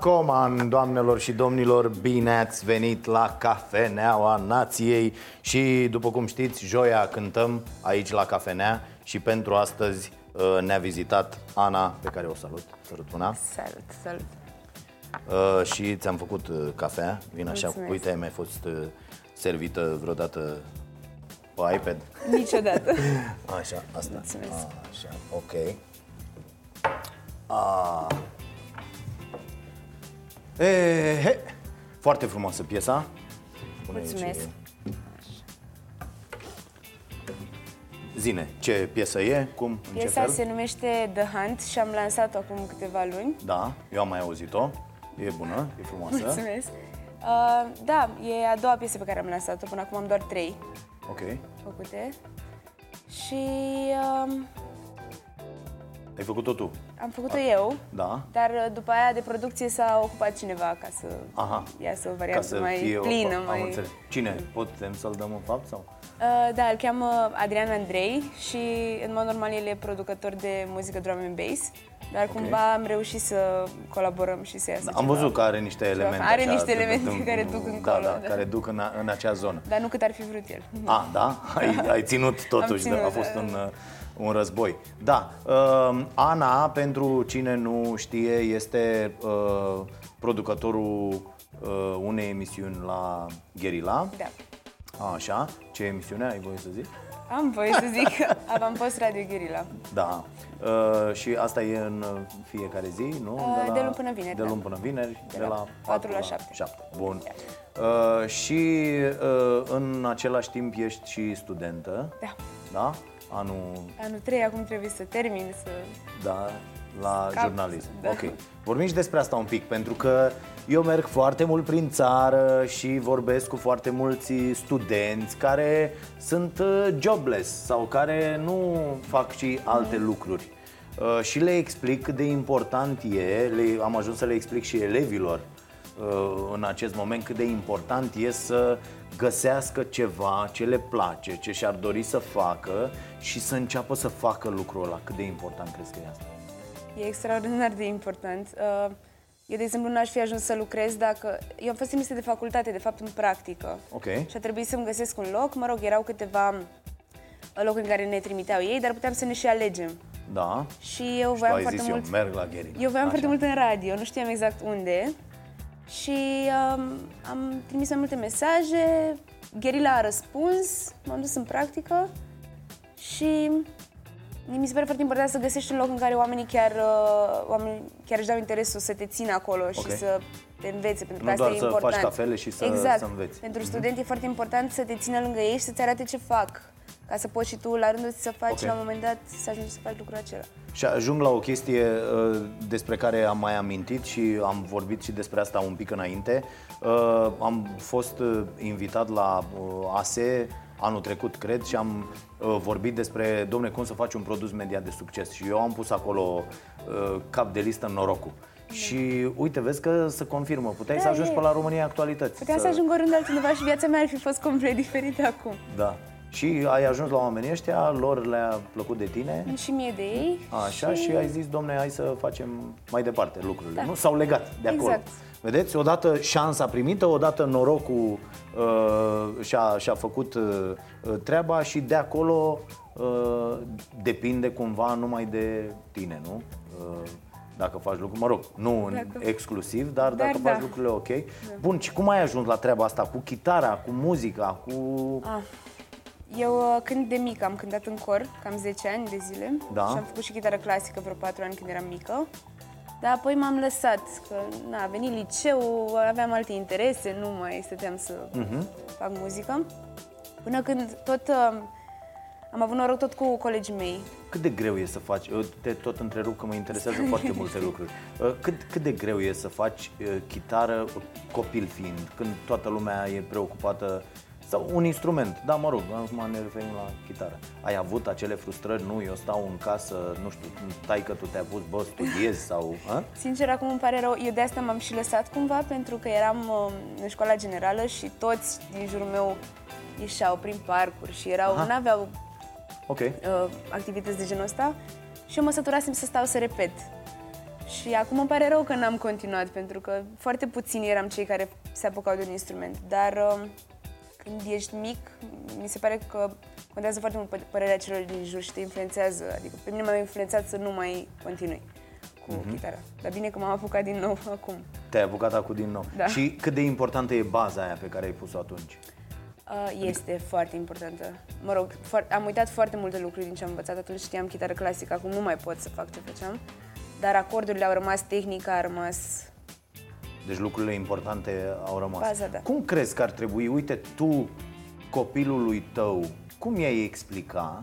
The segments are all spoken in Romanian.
Coman, doamnelor și domnilor, bine ați venit la Cafeneaua Nației Și după cum știți, joia cântăm aici la Cafenea Și pentru astăzi uh, ne-a vizitat Ana, pe care o salut, sărut mâna Salut, salut. uh, Și ți-am făcut uh, cafea, vin așa, Mulțumesc. uite, ai mai fost uh, servită vreodată pe iPad Niciodată. Așa, asta. Mulțumesc. Așa, ok. A. E, he. Foarte frumoasă piesa. Pune aici. Mulțumesc. Zine, ce piesă e? Cum? În ce Piesa fel? se numește The Hunt și am lansat-o acum câteva luni. Da, eu am mai auzit-o. E bună, e frumoasă. Mulțumesc. Uh, da, e a doua piesă pe care am lansat-o. Până acum am doar trei Ok. făcute. Și um, Ai făcut-o tu. am făcut-o eu, Da. dar uh, după aia de producție s-a ocupat cineva ca să Aha. iasă o Ca variantă să mai fie o- plină. am mai... înțeles. Cine? Putem să-l dăm în fapt sau? Uh, da, îl cheamă Adrian Andrei și în mod normal el e producător de muzică drum and bass, dar cumva am reușit să colaborăm și să iasă Da, am ceva. văzut că are niște elemente Are așa, niște de- elemente de- care duc încolo, Da, da, da. care duc în, a- în acea zonă. Dar nu cât ar fi vrut el. A, da? Ai, ai ținut totuși, ținut, de, a fost da. un, un război. Da, uh, Ana, pentru cine nu știe, este uh, producătorul uh, unei emisiuni la Gherila. Da. Așa, ce emisiune ai voie să zic? Am voie să zic Avampost Radio Gherila. Da. Uh, și asta e în uh, fiecare zi, nu? Uh, de luni până vineri, De da. luni până vineri, de, la la 4 la 7. 7. Bun. Uh, și uh, în același timp ești și studentă. Da. Da? Anul, Anul 3 acum trebuie să termin, să... da, la Scap, jurnalism. da. Ok. Vorbim și despre asta un pic, pentru că eu merg foarte mult prin țară și vorbesc cu foarte mulți studenți care sunt uh, jobless sau care nu fac și alte lucruri. Uh, și le explic cât de important e, le, am ajuns să le explic și elevilor uh, în acest moment cât de important e să găsească ceva ce le place, ce și-ar dori să facă și să înceapă să facă lucrul ăla. Cât de important crezi că e asta? E extraordinar de important. Uh, Eu, de exemplu, n-aș fi ajuns să lucrez dacă... Eu am fost trimisă de facultate, de fapt, în practică. Ok. Și a trebuit să-mi găsesc un loc. Mă rog, erau câteva locuri în care ne trimiteau ei, dar puteam să ne și alegem. Da. Și eu Și tu voiam ai foarte zis, mult... eu merg la Gherin. Eu voiam Așa. foarte mult în radio, nu știam exact unde. Și um, am trimis mai multe mesaje, Gherila a răspuns, m-am dus în practică și mi se pare foarte important să găsești un loc în care oamenii chiar, uh, oamenii chiar își dau interesul să te țină acolo Ok. și să te învețe, pentru că Nu asta doar e să important. faci cafele și să- exact. să înveți. Mhm. Pentru studenți e foarte important să te țină lângă ei și să-ți arate ce fac. Ca să poți și tu, la rândul ți să faci, Ok. la un moment dat, să ajungi să faci lucrul acela. Și ajung la o chestie uh, despre care am mai amintit și am vorbit și despre asta un pic înainte. Uh, am fost uh, invitat la uh, ASE anul trecut, cred, și am uh, vorbit despre, domne, cum să faci un produs media de succes. Și eu am pus acolo uh, cap de listă norocul. Și uite, vezi că se confirmă. Puteai Da, să ajungi e. pe la România Actualități. Puteam să ajung oriunde altundeva și viața mea ar fi fost complet diferită acum. Da. Și ai ajuns la oamenii ăștia, lor le-a plăcut de tine. Și mie de ei. Așa și ai zis, domne, hai să facem mai departe lucrurile. Da. Nu? S-au legat de acolo. Exact. Vedeți, odată șansa primită, odată norocul uh, și-a, și-a făcut uh, treaba și de acolo uh, depinde cumva numai de tine, nu? Uh, dacă faci lucruri, mă rog, nu în Dacă- exclusiv, dar, Dar dacă da. faci lucrurile ok. Bun, și cum ai ajuns la treaba asta? Cu chitara, cu muzica, cu... Ah. Eu uh, când de mică am cântat în cor, cam 10 ani de zile Da. și am făcut și chitară clasică vreo 4 ani când eram mică. Dar apoi m-am lăsat, că na, a venit liceu, aveam alte interese, nu mai stăteam să Mhm. fac muzică. Până când tot uh, am avut noroc tot cu colegii mei. Cât de greu e să faci, eu te tot întrerup că mă interesează foarte multe lucruri. Uh, Cât, cât de greu e să faci uh, chitară copil fiind, când toată lumea e preocupată sau un instrument, da, mă rog, acum ne referim la chitară. Ai avut acele frustrări, nu, eu stau în casă, nu știu, tai că tu te-ai pus, bă, studiezi sau... A? Sincer, acum îmi pare rău. Eu de asta m-am și lăsat cumva, pentru că eram uh, în școala generală și toți din jurul meu ieșeau prin parcuri și erau, Aha. n-aveau Ok. uh, activități de genul ăsta și eu mă săturasem să stau să repet. Și acum îmi pare rău că n-am continuat, pentru că foarte puțini eram cei care se apucau de un instrument. Dar uh, când ești mic, mi se pare că contează foarte mult pă- părerea celor din jur și te influențează. Adică pe mine m-a influențat să nu mai continui cu Mhm. chitara. Dar bine că m-am apucat din nou acum. Te-ai apucat acum din nou. Da. Și cât de importantă e baza aia pe care ai pus-o atunci? Uh, este foarte importantă. Mă rog, foar- am uitat foarte multe lucruri din ce am învățat atunci. Știam chitară clasică, acum nu mai pot să fac ce făceam. Dar acordurile au rămas, tehnica a rămas... Deci lucrurile importante au rămas. Baza, da. Cum crezi că ar trebui, uite, tu, copilului tău, cum i-ai explica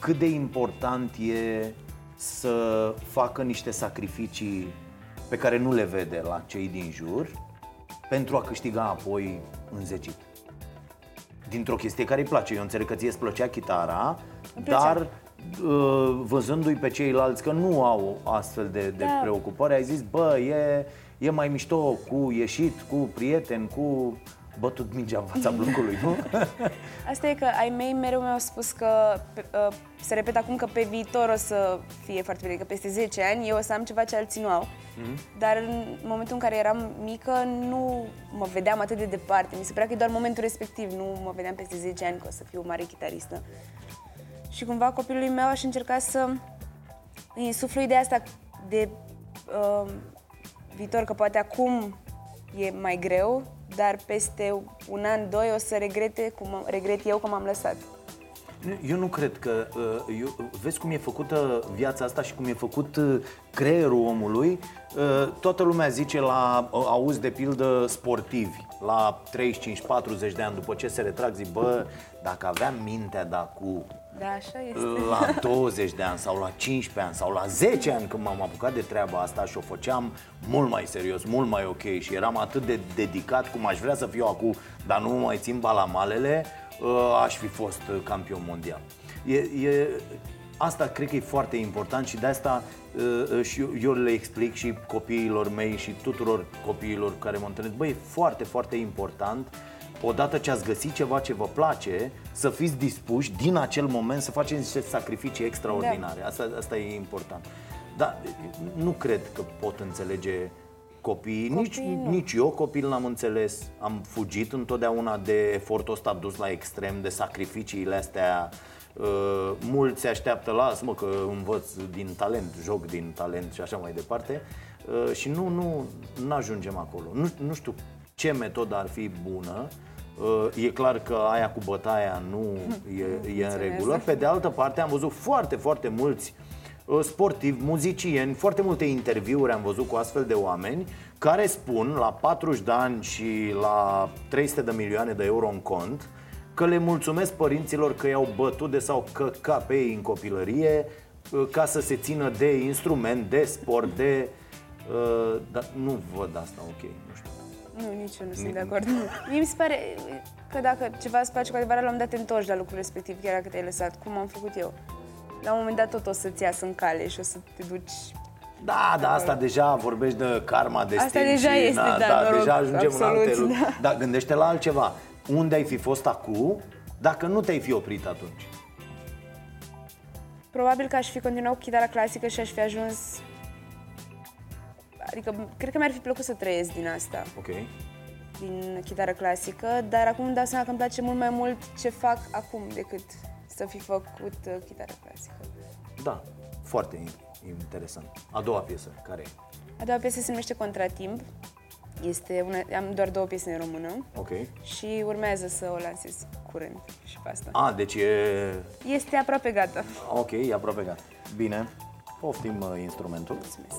cât de important e să facă niște sacrificii pe care nu le vede la cei din jur pentru a câștiga apoi înzecit? Dintr-o chestie care îi place. Eu înțeleg că ție îți plăcea chitara, Îmi plăcea. dar uh, văzându-i pe ceilalți că nu au astfel de, de Da. preocupări, ai zis, bă, e, e mai mișto cu ieșit, cu prieteni, cu bătut mingea în fața blocului, nu? Asta e că ai mei mereu mi-au spus că, pe, uh, se repet acum că pe viitor o să fie foarte bine, că peste 10 ani eu o să am ceva ce alții nu au. Dar în momentul în care eram mică nu mă vedeam atât de departe. Mi se părea că e doar momentul respectiv, nu mă vedeam peste 10 ani că o să fiu o mare chitaristă. Și cumva copilului meu aș încerca să îi insuflu ideea asta de uh, viitor, că poate acum e mai greu, dar peste un an, doi o să regrete cum regret eu cum am lăsat. Eu nu cred că. uh, Eu, vezi cum e făcută viața asta și cum e făcut uh, creierul omului. Uh, Toată lumea zice la. uh, Auzi de pildă sportivi la 35-40 de ani după ce se retrag, zic, bă, dacă aveam mintea de acum Da, așa este. la 20 de ani sau la 15 ani sau la 10 ani când m-am apucat de treaba asta și o făceam mult mai serios, mult mai ok și eram atât de dedicat cum aș vrea să fiu acum, dar nu mai țin balamalele, uh, aș fi fost uh, campion mondial. E, e, asta cred că e foarte important și de asta uh, uh, și eu, eu le explic și copiilor mei și tuturor copiilor care mă întâlnesc. Băi, e foarte, foarte important odată ce ați găsit ceva ce vă place, să fiți dispuși din acel moment să faceți niște sacrificii extraordinare. Asta, asta e important. Dar nu cred că pot înțelege copiii, nici, Copiii nu. nici eu copil n-am înțeles. Am fugit întotdeauna de efortul ăsta dus la extrem, de sacrificiile astea. Uh, mulți se așteaptă, lasă-mă că învăț din talent, joc din talent și așa mai departe. Uh, și nu, nu ajungem acolo. Nu, nu știu ce metodă ar fi bună. Uh, E clar că aia cu bătaia nu e, e în funcționează. regulă. Pe de altă parte am văzut foarte, foarte mulți uh, sportivi, muzicieni, foarte multe interviuri am văzut cu astfel de oameni care spun la 40 de ani și la 300 de milioane de euro în cont că le mulțumesc părinților că i-au bătut de sau căcat pe ei în copilărie uh, ca să se țină de instrument, de sport, de... Uh, dar nu văd asta ok, nu știu. Nu, nici eu nu sunt de acord. Mie mi se pare că dacă ceva îți place cu adevărat, la un moment dat te întorci la lucrul respectiv, chiar dacă te-ai lăsat, cum am făcut eu. La un moment dat tot o să-ți iasă în cale și o să te duci... Da, da, asta deja vorbești de karma, de Asta stil deja și, este, na, da, da, noroc, deja ajungem în absolut, alte lucruri. da. Dar gândește la altceva. Unde ai fi fost acum dacă nu te-ai fi oprit atunci? Probabil că aș fi continuat cu chitara clasică și aș fi ajuns... Adică, cred că mi-ar fi plăcut să trăiesc din asta, Ok. din chitară clasică, dar acum îmi dau seama că îmi place mult mai mult ce fac acum decât să fi făcut uh, chitară clasică. Da, foarte interesant. A doua piesă, care e? A doua piesă se numește Contratimp. Este una, am doar două piese în română Ok. și urmează să o lansez curând și pe asta. A, deci e... Este aproape gata. Ok, e aproape gata. Bine, poftim uh, instrumentul. Mulțumesc.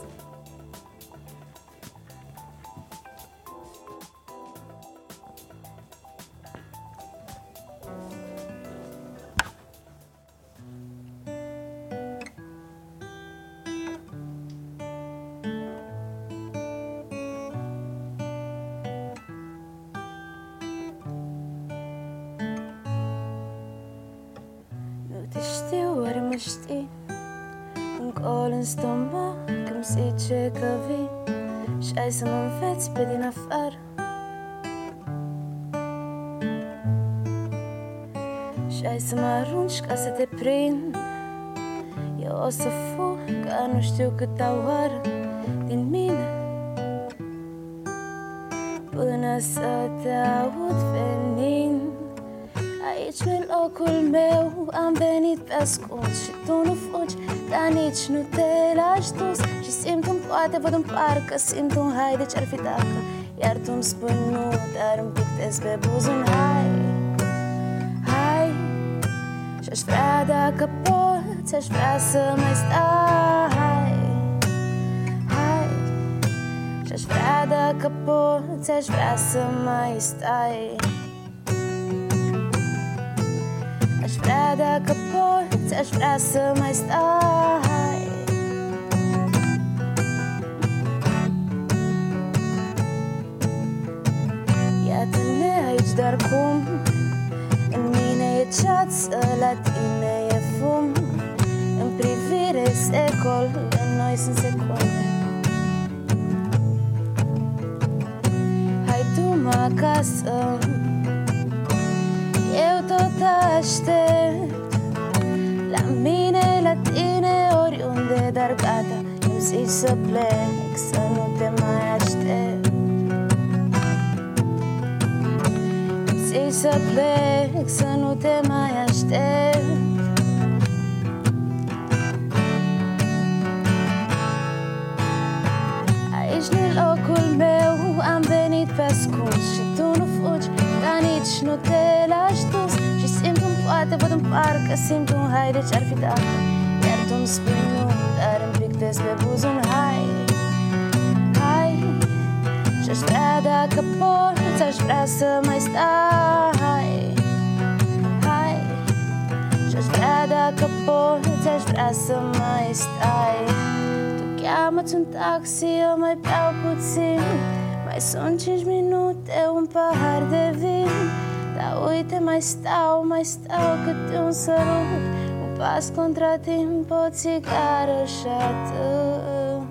Pe din afară. Și ai să mă arunci ca să te prind. Eu o să fug ca nu știu câta oară Din mine. Până să te aud venind Aici nu locul meu, am venit pe ascuns Și tu nu fugi, dar nici nu te lași dus. Și simt un poate, văd un parcă, simt un hai de ce-ar fi dacă? Iar tu îmi spui nu, dar îmi pictez pe buzun hai Hai. Și aș vrea dacă poți, aș vrea să mai stai Hai. Și aș vrea dacă poți, aș vrea să mai stai vrea dacă poți, aș vrea să mai stai. Iată-ne aici, dar cum În mine e ceață, la tine e fum. În privire secol, în noi sunt secunde Hai du-mă acasă să plec Să nu te mai aștept. Ți să plec Să nu te mai aștept. Aici nu locul meu Am venit pe ascuns Și tu nu fugi Dar nici nu te lași dus. Și simt un poate, văd un parcă Simt un haide deci ce-ar fi dacă Iar tu îmi spui nu, dar îmi pictez pe buze un hai Hai. Și-aș vrea dacă poți, aș vrea să mai stai Hai Și-aș vrea dacă poți, aș vrea să mai stai. Cheamă-ți un taxi, eu mai beau puțin. Mai sunt cinci minute, un pahar de vin. Dar uite, mai stau, mai stau câte un sărut. Un pas contra timp, o țigară și atât.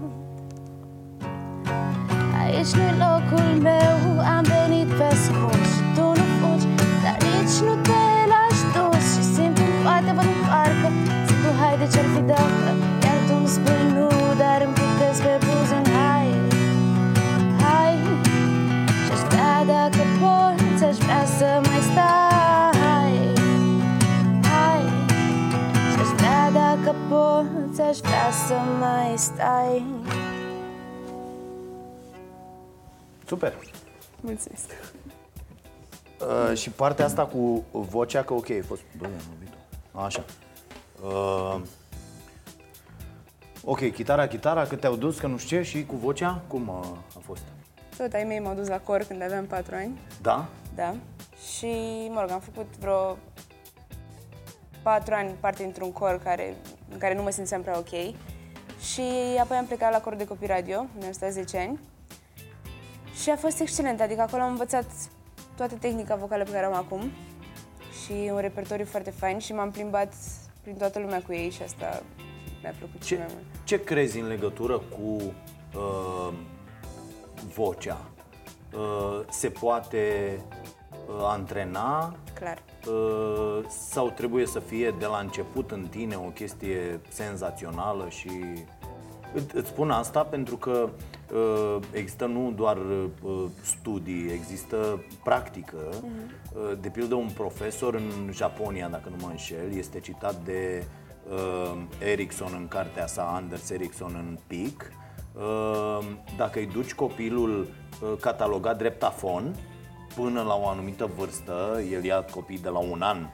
Aici nu-i locul meu, am venit pe ascuns Și tu nu fugi, dar nici nu te lași dus Și simt un poate, văd un parcă Simt un haide ce-ar fi dacă? Iar tu îmi spui nu dar îmi pictez pe buze un hai. Hai Și-aș vrea dacă poți Aș vrea să mai dacă poți Aș vrea să mai stai Super! Mulțumesc. Uh, și partea asta cu vocea, că ok, ai fost... Bă, am iubit Așa. Uh, ok, chitara, chitara, cât te-au dus, că nu știu ce, și cu vocea, cum uh, a fost? Tot ai mei m-au dus la cor când aveam 4 ani, Da? da. Și, mă rog, am făcut vreo 4 ani parte dintr-un cor care, în care nu mă simțeam prea ok. Și apoi am plecat la cor de copii radio, unde am stat 10 ani. Și a fost excelent, adică acolo am învățat toată tehnica vocală pe care am acum și un repertoriu foarte fain și m-am plimbat prin toată lumea cu ei și asta mi-a plăcut cel Ce, mai mult. ce crezi în legătură cu uh, vocea? Uh, se poate uh, antrena Clar. Uh, sau trebuie să fie de la început în tine o chestie senzațională și Î- îți spun asta pentru că uh, există nu doar uh, studii, există practică. Uh, de pildă un profesor în Japonia, dacă nu mă înșel, este citat de uh, Erickson în cartea sa, Anders Erickson în PIC. Uh, dacă îi duci copilul uh, catalogat drept afon, până la o anumită vârstă, el ia copii de la un an.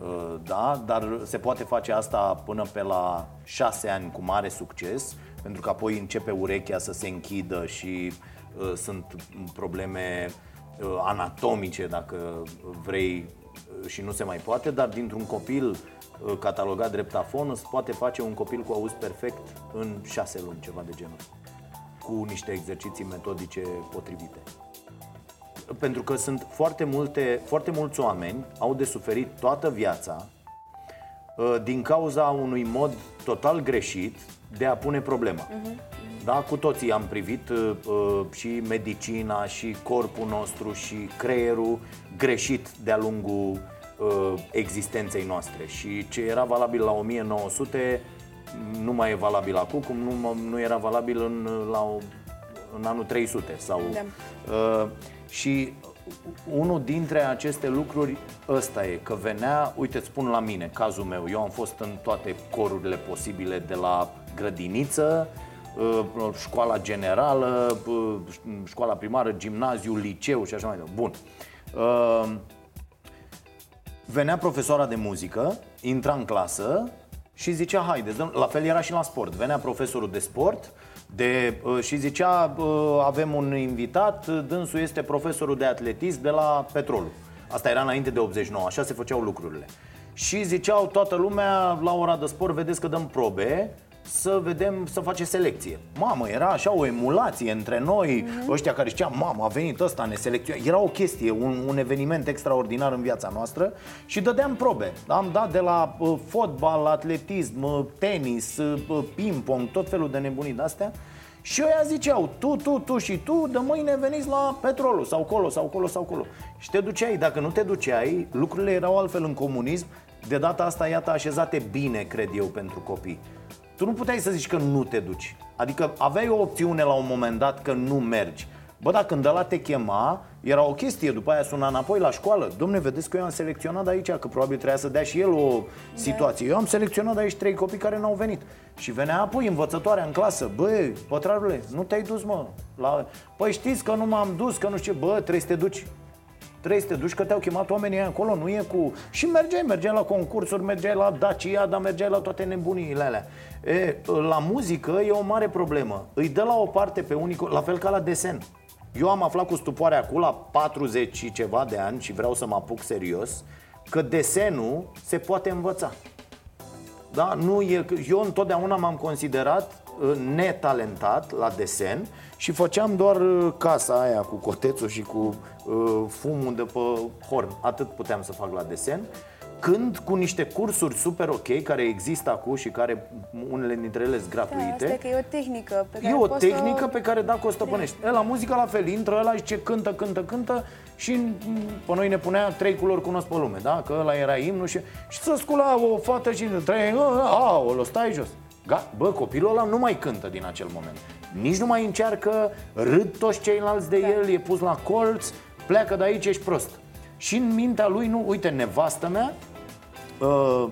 Uh, da, dar se poate face asta până pe la șase ani cu mare succes, pentru că apoi începe urechea să se închidă și uh, sunt probleme uh, anatomice, dacă vrei, uh, și nu se mai poate, dar dintr-un copil uh, catalogat drept afon se poate face un copil cu auz perfect în șase luni, ceva de genul, cu niște exerciții metodice potrivite pentru că sunt foarte multe, foarte mulți oameni au de suferit toată viața uh, din cauza unui mod total greșit de a pune problema. Da, cu toții am privit uh, uh, și medicina, și corpul nostru, și creierul greșit de-a lungul uh, existenței noastre. Și ce era valabil la 1900 nu mai e valabil acum, cum nu, nu era valabil în, la, o- în anul 300 sau Da. Uh, și unul dintre aceste lucruri ăsta e, că venea, uite, îți spun la mine, cazul meu, eu am fost în toate corurile posibile de la grădiniță, uh, școala generală, uh, școala primară, gimnaziu, liceu și așa mai departe. Bun. Uh, venea profesoara de muzică, intra în clasă și zicea, haide, dăm... la fel era și la sport. Venea profesorul de sport de, uh, și zicea, uh, avem un invitat, uh, dânsul este profesorul de atletism de la Petrolul. Asta era înainte de 89, așa se făceau lucrurile. Și ziceau toată lumea, la ora de sport, vedeți că dăm probe, să vedem, să face selecție. Mamă, era așa o emulație între noi, mm-hmm. ăștia care știam, mamă, a venit ăsta, ne selecționează. Era o chestie, un, un eveniment extraordinar în viața noastră și dădeam probe. Am dat de la uh, fotbal, atletism, uh, tenis, uh, ping-pong, tot felul de nebunii de-astea. Și ăia ziceau, tu, tu, tu și tu, de mâine veniți la petrolul sau colo, sau colo, sau colo. Și te duceai, dacă nu te duceai, lucrurile erau altfel în comunism. De data asta, iată, așezate bine, cred eu, pentru copii. Tu nu puteai să zici că nu te duci. Adică aveai o opțiune la un moment dat că nu mergi. Bă, dacă când ăla te chema, era o chestie, după aia suna înapoi la școală. Domne, vedeți că eu am selecționat aici, că probabil trebuia să dea și el o situație. Eu am selecționat aici trei copii care n-au venit. Și venea apoi învățătoarea în clasă. Bă, pătrarule, nu te-ai dus, mă la... Păi știți că nu m-am dus, că nu știu ce. Bă, trebuie să te duci Trebuie să te duci că te-au chemat oamenii acolo, nu e cu... Și mergeai, mergeai la concursuri, mergeai la Dacia, dar mergeai la toate nebuniile alea e, La muzică e o mare problemă Îi dă la o parte pe unii, la fel ca la desen eu am aflat cu stupoare acum la 40 și ceva de ani și vreau să mă apuc serios că desenul se poate învăța. Da? Nu e, eu întotdeauna m-am considerat uh, netalentat la desen și făceam doar uh, casa aia cu cotețul și cu uh, fumul de pe horn. Atât puteam să fac la desen când cu niște cursuri super ok care există acum și care unele dintre ele sunt gratuite. Da, asta că e o tehnică pe care E o tehnică să... pe care dacă o stăpânești. La muzică la fel, intră ăla zice cântă, cântă, cântă și pe noi ne punea trei culori cunosc pe lume, da? Că ăla era imnul și, și să scula o fată și trei, o stai jos. Ga, bă, copilul ăla nu mai cântă din acel moment. Nici nu mai încearcă, râd toți ceilalți de da. el, e pus la colț, pleacă de aici, ești prost. Și în mintea lui, nu, uite, nevastă mea, uh,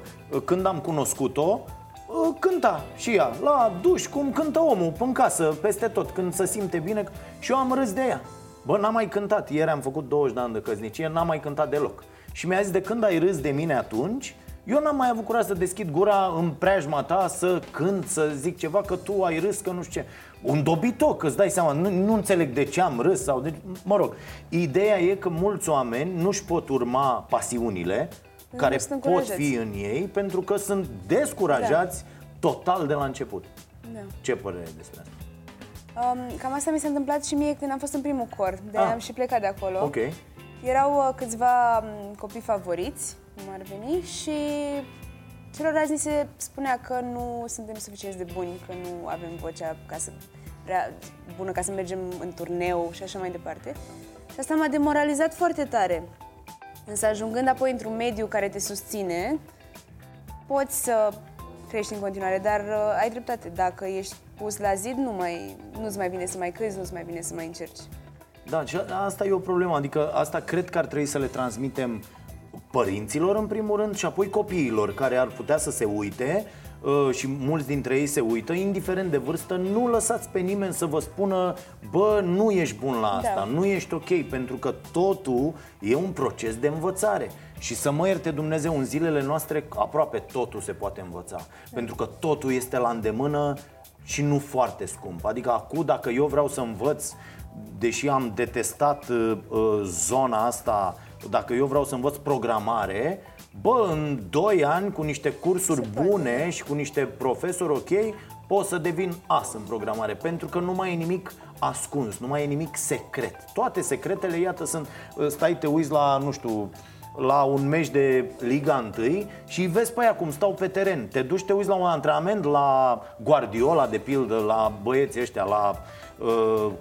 când am cunoscut-o, uh, cânta și ea, la duș, cum cântă omul, în casă, peste tot, când se simte bine și eu am râs de ea. Bă, n-am mai cântat, ieri am făcut 20 de ani de căsnicie, n-am mai cântat deloc. Și mi-a zis de când ai râs de mine atunci, eu n-am mai avut curaj să deschid gura în preajma ta, să cânt, să zic ceva, că tu ai râs, că nu știu ce. Un dobitoc, îți dai seama, nu, nu înțeleg de ce am râs sau de... Mă rog, ideea e că mulți oameni nu-și pot urma pasiunile care pot fi în ei pentru că sunt descurajați da. total de la început. Da. Ce părere ai despre asta? Um, cam asta mi s-a întâmplat și mie când am fost în primul cor, de ah. am și plecat de acolo. Ok. Erau uh, câțiva um, copii favoriți, cum ar veni, și celorlalți ni se spunea că nu suntem suficient de buni, că nu avem vocea ca să, prea bună ca să mergem în turneu și așa mai departe. Și asta m-a demoralizat foarte tare. Însă ajungând apoi într-un mediu care te susține, poți să crești în continuare, dar uh, ai dreptate. Dacă ești pus la zid, nu mai, nu-ți mai vine să mai crezi, nu-ți mai vine să mai încerci. Da, și asta e o problemă. Adică asta cred că ar trebui să le transmitem părinților în primul rând și apoi copiilor care ar putea să se uite Uh, și mulți dintre ei se uită, indiferent de vârstă, nu lăsați pe nimeni să vă spună bă, nu ești bun la asta, da. nu ești ok, pentru că totul e un proces de învățare. Și să mă ierte Dumnezeu, în zilele noastre aproape totul se poate învăța. Da. Pentru că totul este la îndemână și nu foarte scump. Adică acum dacă eu vreau să învăț, deși am detestat uh, uh zona asta, dacă eu vreau să învăț programare, Bă, în 2 ani, cu niște cursuri bune și cu niște profesori ok, pot să devin as în programare Pentru că nu mai e nimic ascuns, nu mai e nimic secret. Toate secretele, iată, sunt, stai, te uiți la, nu știu, la un meci de Liga 1 și vezi pe aia cum stau pe teren. Te duci, te uiți la un antrenament, la Guardiola, de pildă, la băieții ăștia, la uh,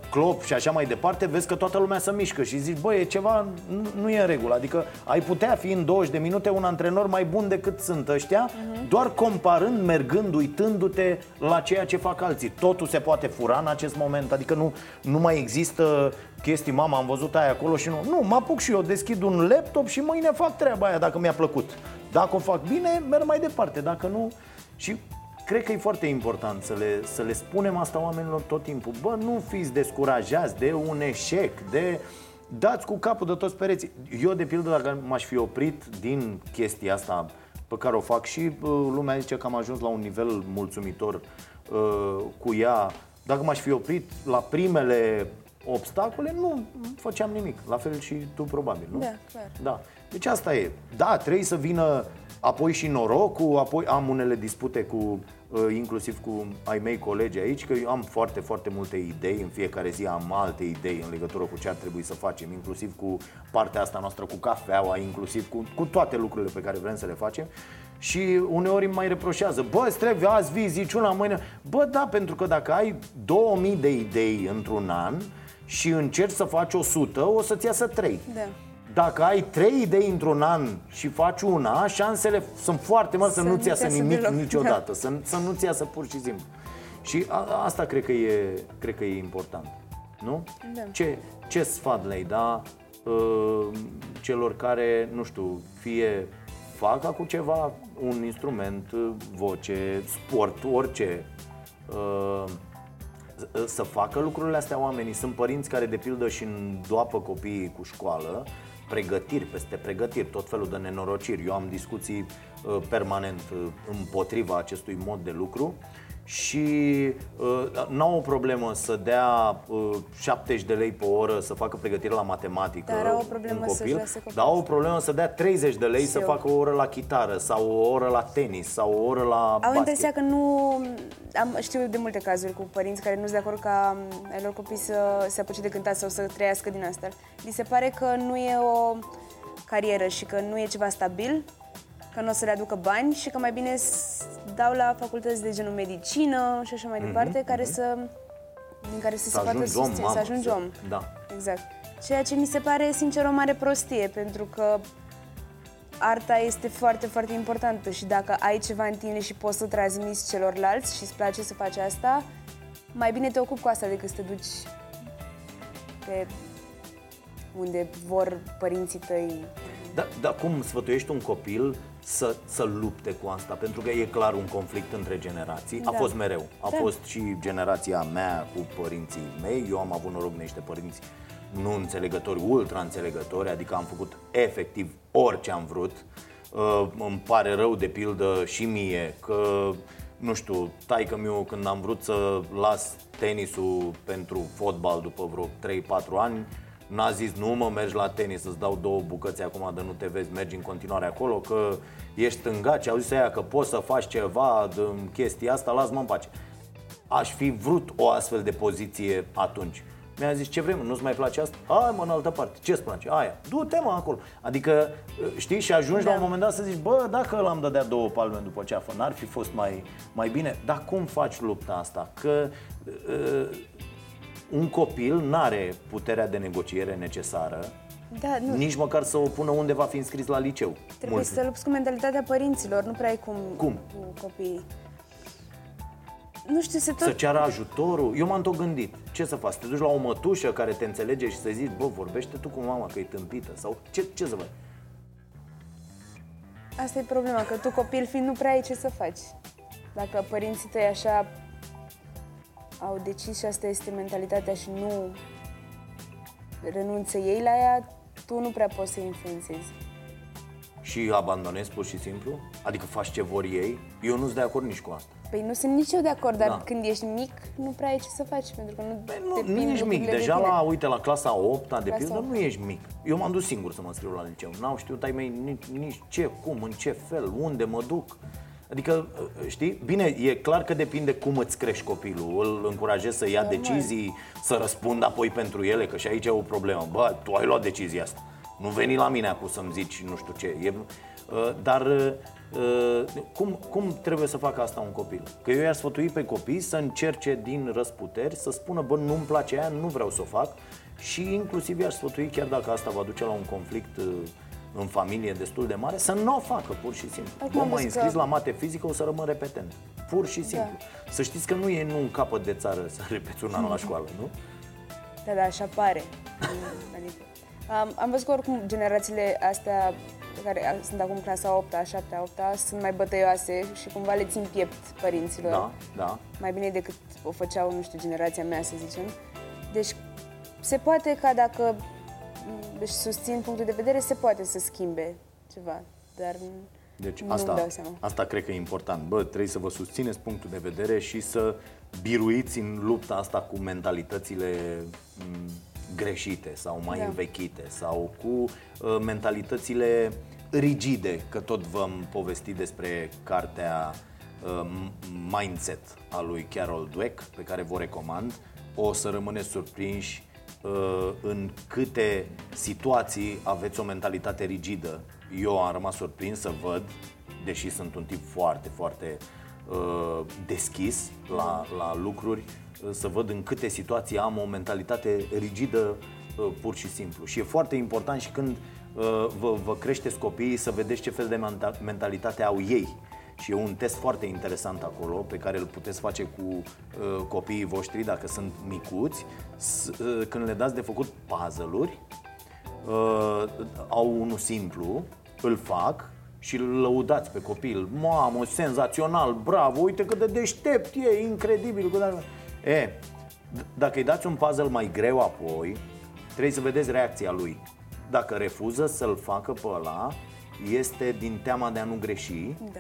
Klopp și așa mai departe, vezi că toată lumea se mișcă și zici, băi, e ceva, nu, nu e în regulă. Adică ai putea fi în 20 de minute un antrenor mai bun decât sunt ăștia, uh-huh. doar comparând, mergând, uitându-te la ceea ce fac alții. Totul se poate fura în acest moment, adică nu, nu mai există chestii, mama, am văzut aia acolo și nu. Nu, mă apuc și eu, deschid un laptop și mâine fac treaba aia dacă mi-a plăcut. Dacă o fac bine, merg mai departe, dacă nu... Și Cred că e foarte important să le, să le spunem asta oamenilor tot timpul. Bă, nu fiți descurajați de un eșec, de... Dați cu capul de toți pereții. Eu, de pildă, dacă m-aș fi oprit din chestia asta pe care o fac și uh, lumea zice că am ajuns la un nivel mulțumitor uh, cu ea, dacă m-aș fi oprit la primele obstacole, nu făceam nimic. La fel și tu, probabil, nu? Da, clar. Da. Deci asta e. Da, trebuie să vină apoi și norocul, apoi am unele dispute cu Uh, inclusiv cu ai mei colegi aici, că eu am foarte, foarte multe idei, în fiecare zi am alte idei în legătură cu ce ar trebui să facem, inclusiv cu partea asta noastră cu cafeaua, inclusiv cu, cu toate lucrurile pe care vrem să le facem. Și uneori îmi mai reproșează, bă, îți trebuie azi vii, zici una, mâine. Bă, da, pentru că dacă ai 2000 de idei într-un an și încerci să faci 100, o să-ți iasă 3 Da dacă ai trei idei într-un an și faci una, șansele sunt foarte mari să, să nu-ți iasă nimic deloc. niciodată, să, să nu-ți iasă pur și simplu. Și a, asta cred că, e, cred că e important. nu? Da. Ce, ce sfat le-ai da uh, celor care, nu știu, fie fac cu ceva, un instrument, uh, voce, sport, orice, uh, să facă lucrurile astea oamenii. Sunt părinți care, de pildă, și îndoapă copiii cu școală, pregătiri peste pregătiri, tot felul de nenorociri. Eu am discuții uh, permanent uh, împotriva acestui mod de lucru și uh, n-au o problemă să dea uh, 70 de lei pe oră să facă pregătire la matematică Dar au o problemă un să-și copil, lase copiii dar au o să- problemă să dea 30 de lei Și să eu. facă o oră la chitară sau o oră la tenis sau o oră la Au basket. impresia că nu... Am, știu de multe cazuri cu părinți care nu sunt de acord ca m, ai lor copii să se apuce de cântat sau să trăiască din asta. Li se pare că nu e o carieră și că nu e ceva stabil, că nu o să le aducă bani și că mai bine s- dau la facultăți de genul medicină și așa mai departe, care să, din care să, Mhm, Să se poată ajungi om, susține, mamă, să ajungi să- om. da. Exact. Ceea ce mi se pare, sincer, o mare prostie, pentru că arta este foarte, foarte importantă și dacă ai ceva în tine și poți să transmiți celorlalți și îți place să faci asta, mai bine te ocupi cu asta decât să te duci pe unde vor părinții tăi. Dar da, cum sfătuiești un copil să, să lupte cu asta? Pentru că e clar un conflict între generații. A Da. fost mereu. A Da. fost și generația mea cu părinții mei. Eu am avut noroc de niște părinți nu înțelegători, ultra înțelegători, adică am făcut efectiv orice am vrut. Uh, îmi pare rău de pildă și mie că nu știu, taică miu când am vrut să las tenisul pentru fotbal după vreo 3-4 ani, N-a zis, nu mă, mergi la tenis, îți dau două bucăți acum de nu te vezi, mergi în continuare acolo, că ești stângaci, au zis aia că poți să faci ceva de chestia asta, lasă-mă în pace. Aș fi vrut o astfel de poziție atunci. Mi-a zis, ce vrem, nu-ți mai place asta? Hai mă, în altă parte, ce-ți place? Aia, du-te mă acolo. Adică, știi, și ajungi Da. la un moment dat să zici, bă, dacă l-am dădea două palme după ceafă, n-ar fi fost mai, mai bine? Dar cum faci lupta asta? Că uh, un copil n-are puterea de negociere necesară, Da, nu, nici măcar să o pună unde va fi înscris la liceu. trebuie Mulți. să lupți cu mentalitatea părinților, nu prea ai cum, Cum? cu copiii. Nu știu, se tot... Să ceară ajutorul. Eu m-am tot gândit. Ce să faci? Să te duci la o mătușă care te înțelege și să zici, bă, vorbește tu cu mama că e tâmpită? Sau ce, ce să faci? Asta e problema, că tu copil fiind nu prea ai ce să faci. Dacă părinții tăi așa au decis și asta este mentalitatea și nu renunță ei la ea, tu nu prea poți să influențezi. Și abandonezi pur și simplu? Adică faci ce vor ei? Eu nu sunt de acord nici cu asta. Păi nu sunt nici eu de acord, dar Da. când ești mic, nu prea ai ce să faci, pentru că nu, Păi te nu, nu prind ești mic. lucrurile de Deja tine. la, uite, la clasa 8 de Clasa pildă, 8. nu ești mic. Eu m-am dus singur să mă înscriu la liceu. N-au știut ai mei nici, nici ce, cum, în ce fel, unde mă duc. Adică, știi, bine, e clar că depinde cum îți crești copilul. Îl încurajezi să ia Normal. decizii, să răspundă apoi pentru ele, că și aici e o problemă. Bă, tu ai luat decizia asta. Nu veni la mine acum să-mi zici nu știu ce. E, uh, dar uh, cum, cum trebuie să facă asta un copil? Că eu i-aș sfătui pe copii să încerce din răsputeri, să spună, bă, nu-mi place aia, nu vreau să o fac și inclusiv i-aș sfătui, chiar dacă asta va duce la un conflict uh, în familie destul de mare, să nu o facă, pur și simplu. Acum Bă, am mă văzut înscris că- la mate fizică, o să rămân repetent. Pur și simplu. Da. Să știți că nu e nu un capăt de țară să repeți un an la școală, nu? Da, da, așa pare. adică, am, am văzut că oricum generațiile astea care a- sunt acum clasa 8 a 7 a 8 sunt mai bătăioase și cumva le țin piept părinților. Da, da. Mai bine decât o făceau, nu știu, generația mea, să zicem. Deci se poate ca dacă m, își susțin punctul de vedere, se poate să schimbe ceva, dar Deci nu asta, îmi dau seama. asta cred că e important. Bă, trebuie să vă susțineți punctul de vedere și să biruiți în lupta asta cu mentalitățile m, greșite sau mai Da. învechite sau cu uh, mentalitățile rigide, că tot v-am povestit despre cartea uh, Mindset a lui Carol Dweck, pe care vă recomand. O să rămâneți surprinși uh, în câte situații aveți o mentalitate rigidă. Eu am rămas surprins să văd, deși sunt un tip foarte, foarte uh, deschis la, la lucruri, uh, să văd în câte situații am o mentalitate rigidă uh, pur și simplu. Și e foarte important și când uh, vă, vă creșteți copiii să vedeți ce fel de menta- mentalitate au ei și e un test foarte interesant acolo pe care îl puteți face cu uh, copiii voștri dacă sunt micuți. S- uh, când le dați de făcut puzzle-uri, uh, au unul simplu, îl fac și îl lăudați pe copil. Mamă, senzațional, bravo, uite cât de deștept e, incredibil. cât de- E, d- dacă îi dați un puzzle mai greu apoi, trebuie să vedeți reacția lui. Dacă refuză să-l facă pe ăla, este din teama de a nu greși Da.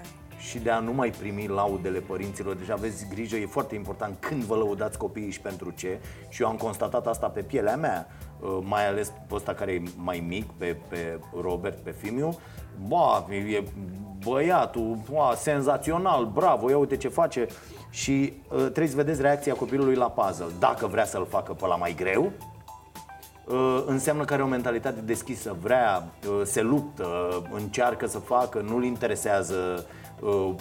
Și de a nu mai primi laudele părinților. Deci aveți grijă, e foarte important când vă lăudați copiii și pentru ce. Și eu am constatat asta pe pielea mea, uh, mai ales pe ăsta care e mai mic, pe, pe Robert, pe Fimiu. Ba, e băiatul, ba, senzațional, bravo, ia uite ce face. Și uh, trebuie să vedeți reacția copilului la puzzle. Dacă vrea să-l facă pe la mai greu, Uh, înseamnă că are o mentalitate deschisă, vrea, uh, se luptă, încearcă să facă, nu-l interesează uh,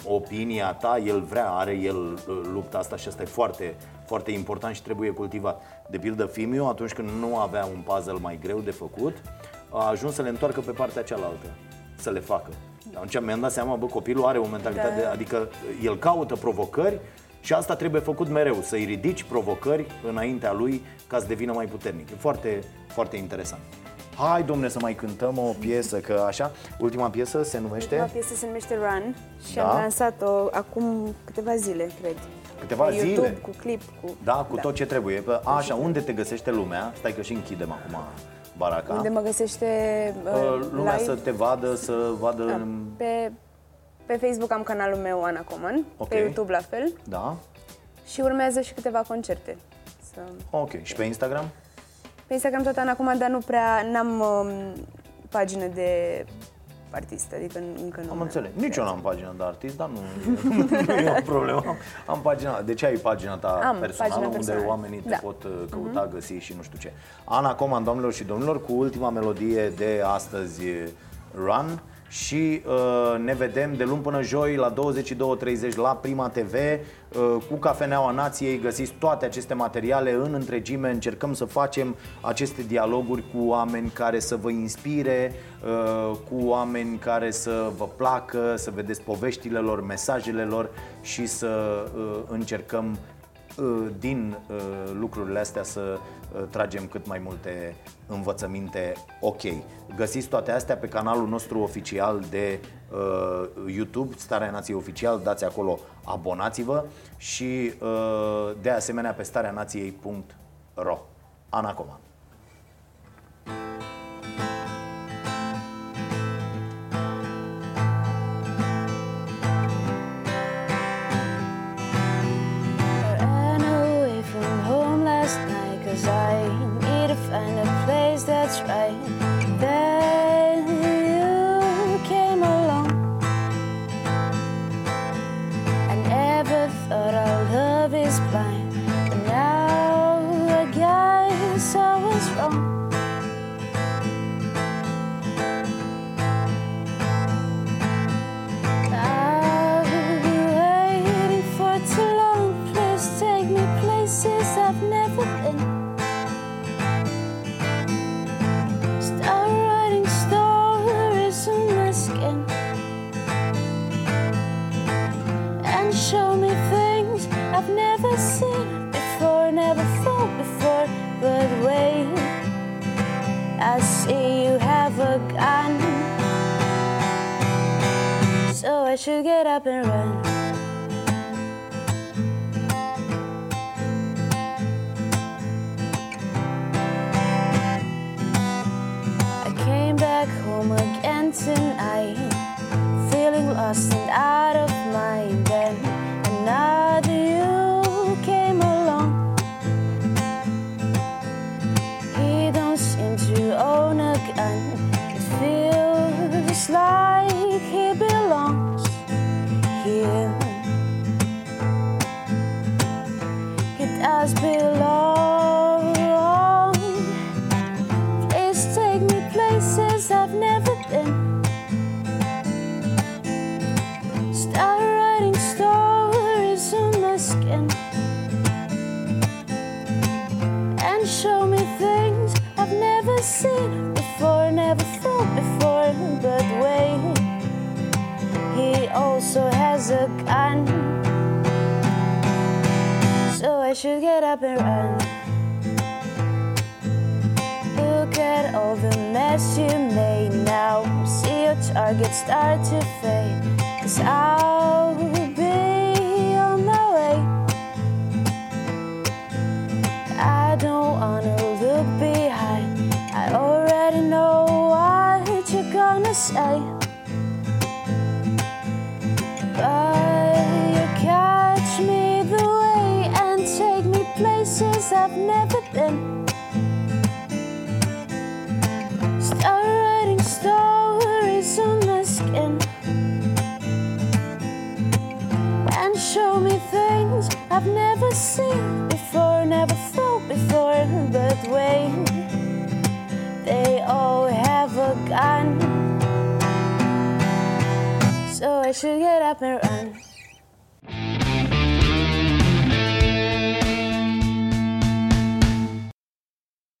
opinia ta, el vrea, are el uh, lupta asta și asta e foarte, foarte important și trebuie cultivat. De pildă, Fimiu, atunci când nu avea un puzzle mai greu de făcut, a ajuns să le întoarcă pe partea cealaltă, să le facă. Atunci mi-am dat seama, bă, copilul are o mentalitate, Da. adică el caută provocări și asta trebuie făcut mereu, să-i ridici provocări înaintea lui ca să devină mai puternic. E foarte, foarte interesant. Hai, domne, să mai cântăm o piesă, că așa, ultima piesă se numește Ultima piesă se numește Run și Da. am lansat-o acum câteva zile, cred. câteva Pe zile. YouTube, cu clip, cu... Da, cu tot ce trebuie. Bă, Așa, unde te găsește lumea? Stai că și închidem acum baraca. Unde mă găsește uh, Uh, Lumea live. să te vadă, să vadă... Da. Pe, pe Facebook am canalul meu, Ana Coman, Ok. pe YouTube la fel Da? și urmează și câteva concerte. Să... Ok. Și pe Instagram? Pe Instagram tot Ana Coman, dar nu prea, n-am um, pagină de artist, adică încă nu. Am mai- înțeles. Nici eu n-am pagina de artist, dar nu, nu e o problemă. Am, am pagina. De ce ai pagina ta Am personală pagina unde personală. oamenii te Da. pot uh, căuta, găsi și nu știu ce. Ana Coman, doamnelor și domnilor, cu ultima melodie de astăzi, Run. Și uh, ne vedem de luni până joi la 22.30 la Prima TV uh, cu Cafeneaua Nației. Găsiți toate aceste materiale în întregime. Încercăm să facem aceste dialoguri cu oameni care să vă inspire, uh, cu oameni care să vă placă, să vedeți poveștile lor, mesajele lor și să uh, încercăm uh, din uh, lucrurile astea să uh, tragem cât mai multe învățăminte ok. Găsiți toate astea pe canalul nostru oficial de uh, YouTube, Starea Nației Oficial, dați acolo abonați-vă și uh, de asemenea pe stareanației.ro Ana I see you have a gun. So I should get up and run. I came back home again tonight, feeling lost and out of mind. Also has a gun. So I should get up and run. Look at all the mess you made now. See your target start to fade. Cause I'll be on my way. I don't wanna look behind. I already know what you're gonna say. You catch me the way and take me places I've never been. Start writing stories on my skin and show me things I've never seen before, never felt before. But they all have a gun. So I should get up and run.